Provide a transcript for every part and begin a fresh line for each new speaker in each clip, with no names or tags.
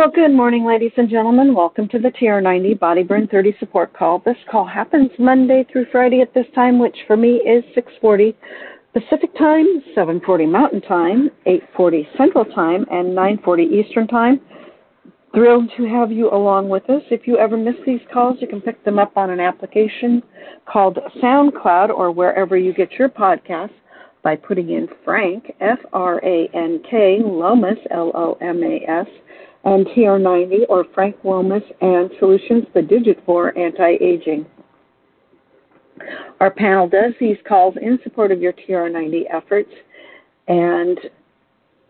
Well, good morning, ladies and gentlemen. Welcome to the TR90 Body Burn 30 support call. This call happens Monday through Friday at this time, which for me is 6:40 Pacific Time, 7:40 Mountain Time, 8:40 Central Time, and 9:40 Eastern Time. Thrilled to have you along with us. If you ever miss these calls, you can pick them up on an application called SoundCloud or wherever you get your podcasts by putting in Frank F R A N K Lomas L O M A S and TR90 or Frank Lomas and Solutions, the Digit for Anti-Aging. Our panel does these calls in support of your TR90 efforts. And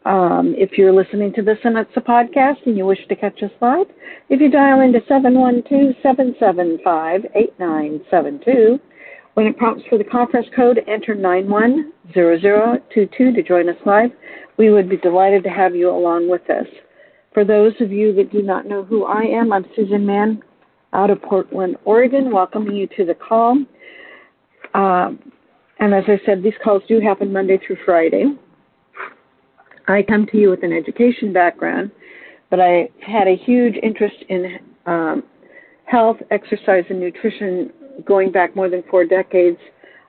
um, if you're listening to this and it's a podcast and you wish to catch us live, if you dial into 712-775-8972, when it prompts for the conference code, enter 910022 to join us live. We would be delighted to have you along with us. For those of you that do not know who I am, I'm Susan Mahon out of Portland, Oregon, welcoming you to the call. Um, and as I said, these calls do happen Monday through Friday. I come to you with an education background, but I had a huge interest in um, health, exercise, and nutrition going back more than four decades.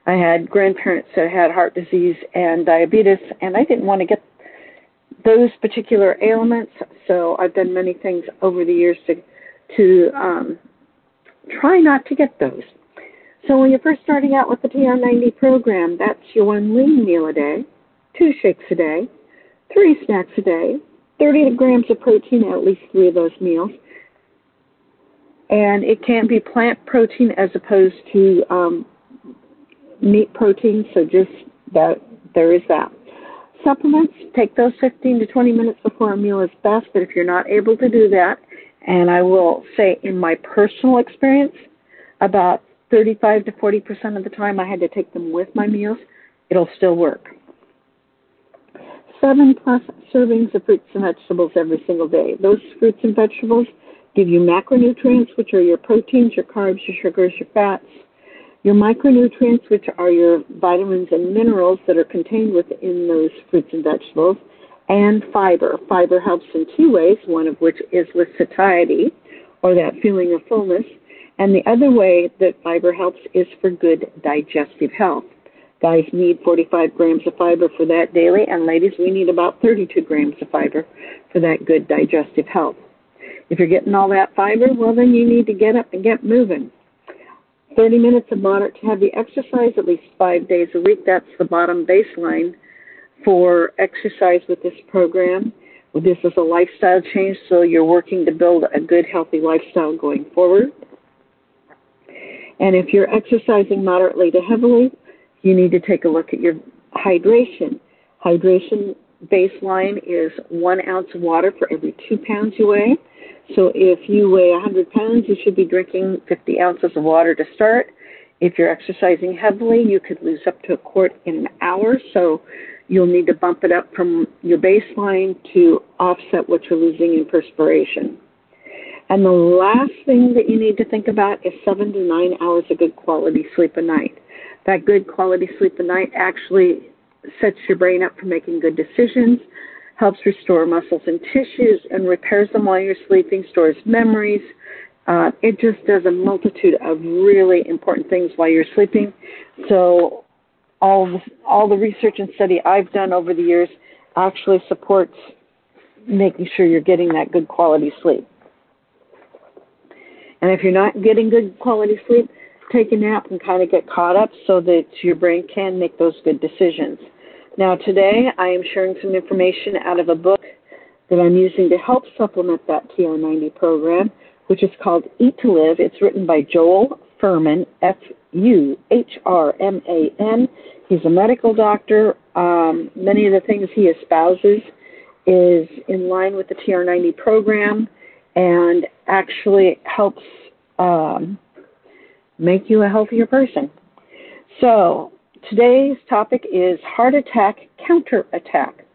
I had grandparents that had heart disease and diabetes, and I didn't want to get those particular ailments. So I've done many things over the years to to um, try not to get those. So when you're first starting out with the TR90 program, that's your one lean meal a day, two shakes a day, three snacks a day, 30 grams of protein at least three of those meals. And it can be plant protein as opposed to um, meat protein, so just that there is that. Supplements, take those 15 to 20 minutes before a meal is best, but if you're not able to do that, and I will say in my personal experience, about 35 to 40% of the time I had to take them with my meals, it'll still work. Seven plus servings of fruits and vegetables every single day. Those fruits and vegetables give you macronutrients, which are your proteins, your carbs, your sugars, your fats, your micronutrients, which are your vitamins and minerals that are contained within those fruits and vegetables, and fiber. Fiber helps in two ways, one of which is with satiety, or that feeling of fullness, and the other way that fiber helps is for good digestive health. Guys need 45 grams of fiber for that daily, and ladies, we need about 32 grams of fiber for that good digestive health. If you're getting all that fiber, well, then you need to get up and get moving. 30 minutes of moderate to heavy exercise at least five days a week. That's the bottom baseline for exercise with this program. This is a lifestyle change, so you're working to build a good, healthy lifestyle going forward. And if you're exercising moderately to heavily, you need to take a look at your hydration. Hydration baseline is one ounce of water for every two pounds you weigh. So if you weigh 100 pounds, you should be drinking 50 ounces of water to start. If you're exercising heavily, you could lose up to a quart in an hour. So you'll need to bump it up from your baseline to offset what you're losing in perspiration. And the last thing that you need to think about is seven to nine hours of good quality sleep a night. That good quality sleep a night actually sets your brain up for making good decisions helps restore muscles and tissues, and repairs them while you're sleeping, stores memories. Uh, it just does a multitude of really important things while you're sleeping. So, all the, all the research and study I've done over the years actually supports making sure you're getting that good quality sleep. And if you're not getting good quality sleep, take a nap and kind of get caught up so that your brain can make those good decisions. Now, today I am sharing some information out of a book that I'm using to help supplement that TR90 program, which is called Eat to Live. It's written by Joel Fuhrman, F U H R M A N. He's a medical doctor. Um, many of the things he espouses is in line with the TR90 program and actually helps um, make you a healthier person. So, Today's topic is heart attack counterattack.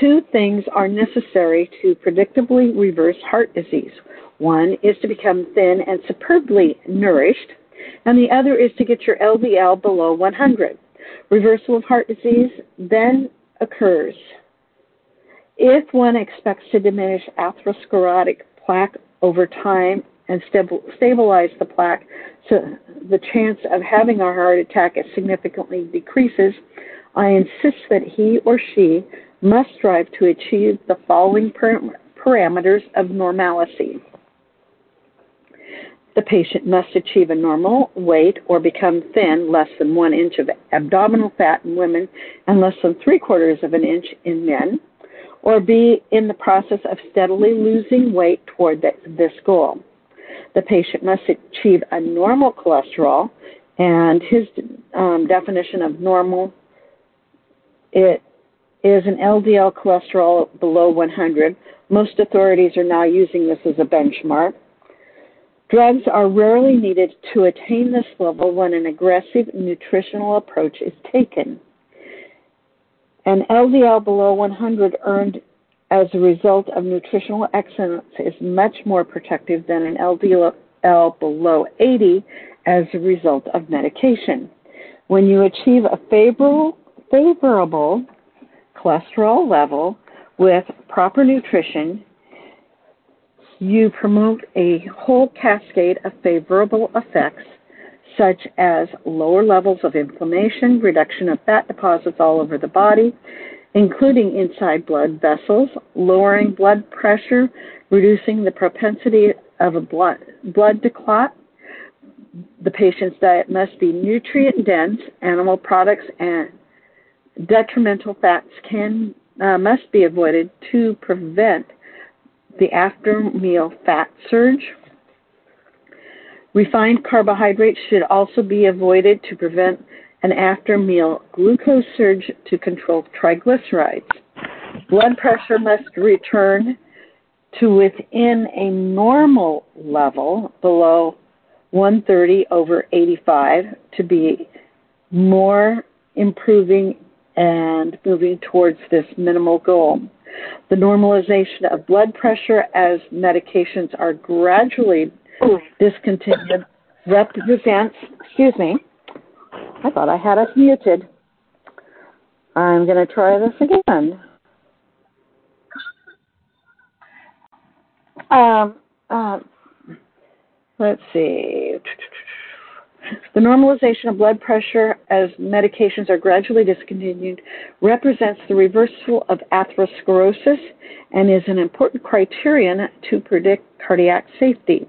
Two things are necessary to predictably reverse heart disease. One is to become thin and superbly nourished, and the other is to get your LDL below 100. Reversal of heart disease then occurs If one expects to diminish atherosclerotic plaque over time and stabilize the plaque so the chance of having a heart attack significantly decreases, I insist that he or she must strive to achieve the following parameters of normalcy. The patient must achieve a normal weight or become thin, less than one inch of abdominal fat in women and less than three quarters of an inch in men, or be in the process of steadily losing weight toward this goal. The patient must achieve a normal cholesterol, and his um, definition of normal it is an LDL cholesterol below 100. Most authorities are now using this as a benchmark. Drugs are rarely needed to attain this level when an aggressive nutritional approach is taken. An LDL below 100 earned as a result of nutritional excellence is much more protective than an LDL below 80 as a result of medication. When you achieve a favorable, favorable cholesterol level with proper nutrition, you promote a whole cascade of favorable effects such as lower levels of inflammation, reduction of fat deposits all over the body, including inside blood vessels, lowering blood pressure, reducing the propensity of a blood, blood to clot. The patient's diet must be nutrient dense. Animal products and detrimental fats can uh, must be avoided to prevent the after meal fat surge. Refined carbohydrates should also be avoided to prevent an after meal glucose surge to control triglycerides. Blood pressure must return to within a normal level below 130 over 85 to be more improving and moving towards this minimal goal. The normalization of blood pressure as medications are gradually discontinued represents, excuse me, I thought I had us muted. I'm going to try this again. Um, uh, let's see. The normalization of blood pressure as medications are gradually discontinued represents the reversal of atherosclerosis and is an important criterion to predict cardiac safety.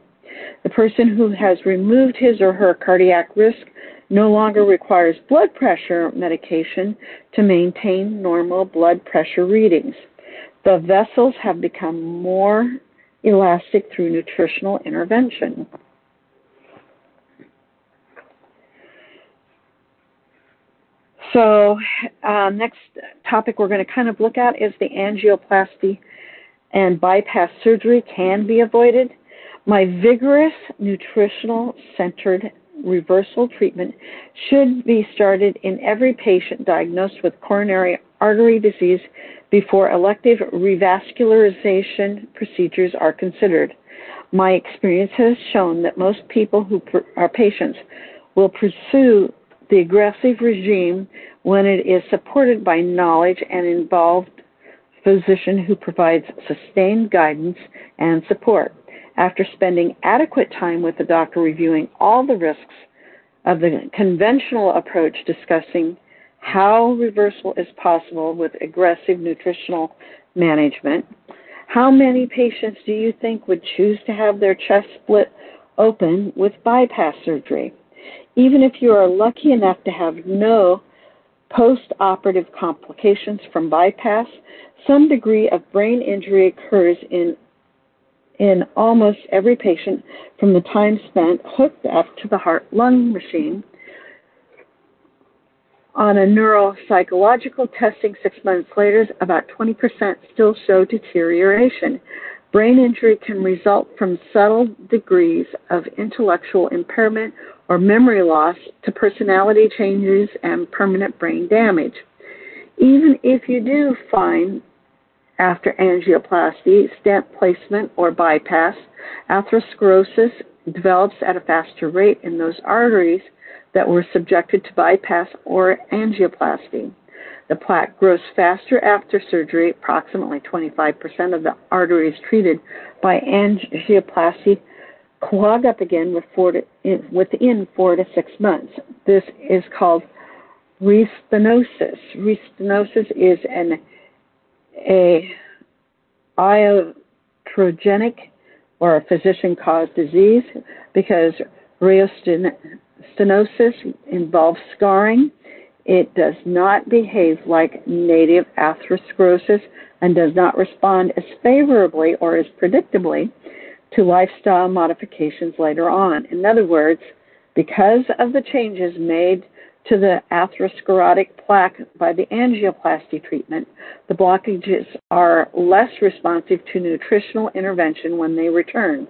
The person who has removed his or her cardiac risk no longer requires blood pressure medication to maintain normal blood pressure readings. The vessels have become more elastic through nutritional intervention. So, uh, next topic we're going to kind of look at is the angioplasty and bypass surgery can be avoided. My vigorous nutritional centered reversal treatment should be started in every patient diagnosed with coronary artery disease before elective revascularization procedures are considered. My experience has shown that most people who are patients will pursue the aggressive regime when it is supported by knowledge and involved physician who provides sustained guidance and support. After spending adequate time with the doctor reviewing all the risks of the conventional approach discussing how reversal is possible with aggressive nutritional management, how many patients do you think would choose to have their chest split open with bypass surgery? even if you are lucky enough to have no post operative complications from bypass, some degree of brain injury occurs in in almost every patient from the time spent hooked up to the heart lung machine. On a neuropsychological testing six months later, about 20% still show deterioration. Brain injury can result from subtle degrees of intellectual impairment or memory loss to personality changes and permanent brain damage. Even if you do find after angioplasty, stent placement, or bypass, atherosclerosis develops at a faster rate in those arteries that were subjected to bypass or angioplasty. The plaque grows faster after surgery. Approximately 25% of the arteries treated by angioplasty clog up again with four to, within four to six months. This is called restenosis. Restenosis is an a iatrogenic or a physician-caused disease because restenosis involves scarring. It does not behave like native atherosclerosis and does not respond as favorably or as predictably to lifestyle modifications later on. In other words, because of the changes made to the atherosclerotic plaque by the angioplasty treatment, the blockages are less responsive to nutritional intervention when they return.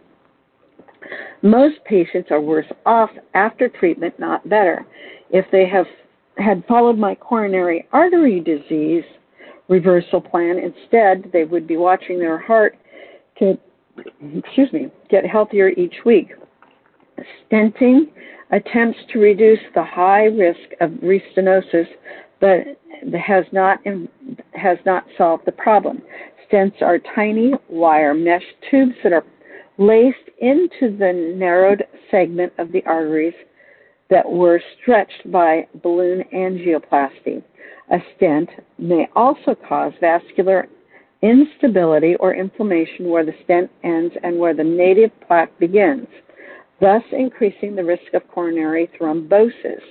Most patients are worse off after treatment, not better. If they have had followed my coronary artery disease reversal plan, instead they would be watching their heart to excuse me, get healthier each week. Stenting attempts to reduce the high risk of restenosis, but has not has not solved the problem. Stents are tiny wire mesh tubes that are laced into the narrowed segment of the arteries that were stretched by balloon angioplasty. A stent may also cause vascular instability or inflammation where the stent ends and where the native plaque begins thus increasing the risk of coronary thrombosis.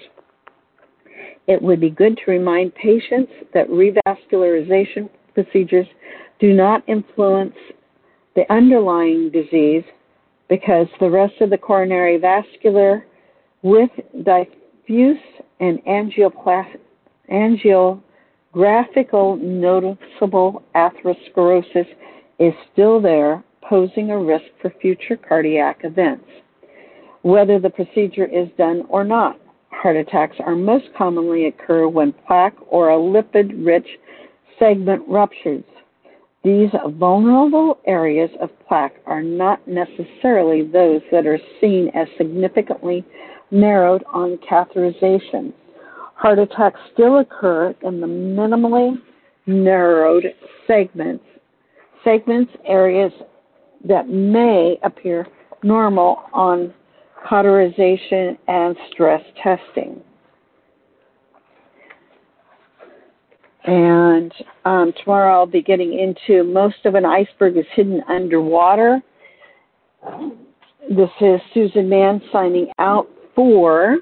It would be good to remind patients that revascularization procedures do not influence the underlying disease because the rest of the coronary vascular with diffuse and angiographical noticeable atherosclerosis is still there, posing a risk for future cardiac events whether the procedure is done or not. Heart attacks are most commonly occur when plaque or a lipid-rich segment ruptures. These vulnerable areas of plaque are not necessarily those that are seen as significantly narrowed on catheterization. Heart attacks still occur in the minimally narrowed segments, segments areas that may appear normal on catheterization, and stress testing. And um, tomorrow I'll be getting into most of an iceberg is hidden underwater. This is Susan Mahon signing out for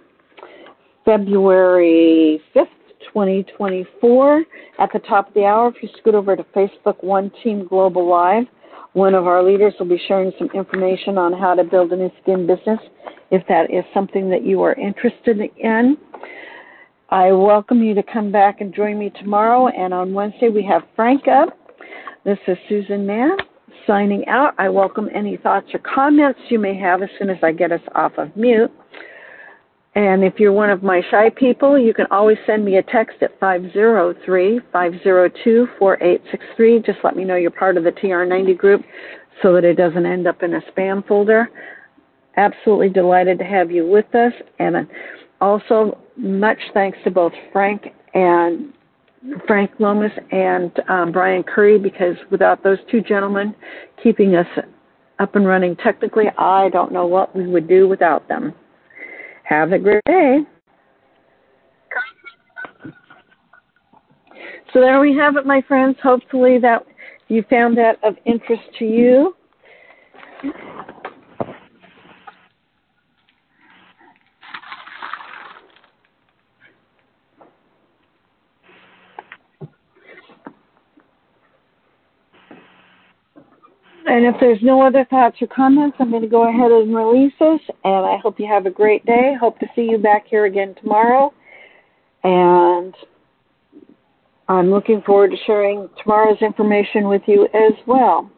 February 5th, 2024. At the top of the hour, if you scoot over to Facebook One Team Global Live, one of our leaders will be sharing some information on how to build a Nu Skin business if that is something that you are interested in. I welcome you to come back and join me tomorrow. And on Wednesday, we have Frank up. This is Susan Mahon signing out. I welcome any thoughts or comments you may have as soon as I get us off of mute. And if you're one of my shy people, you can always send me a text at 503 502 4863. Just let me know you're part of the TR90 group so that it doesn't end up in a spam folder. Absolutely delighted to have you with us. And also, much thanks to both Frank and Frank Lomas and um, Brian Curry because without those two gentlemen keeping us up and running technically, I don't know what we would do without them. Have a great day. So there we have it, my friends. Hopefully that you found that of interest to you. And if there's no other thoughts or comments, I'm going to go ahead and release this. And I hope you have a great day. Hope to see you back here again tomorrow. And I'm looking forward to sharing tomorrow's information with you as well.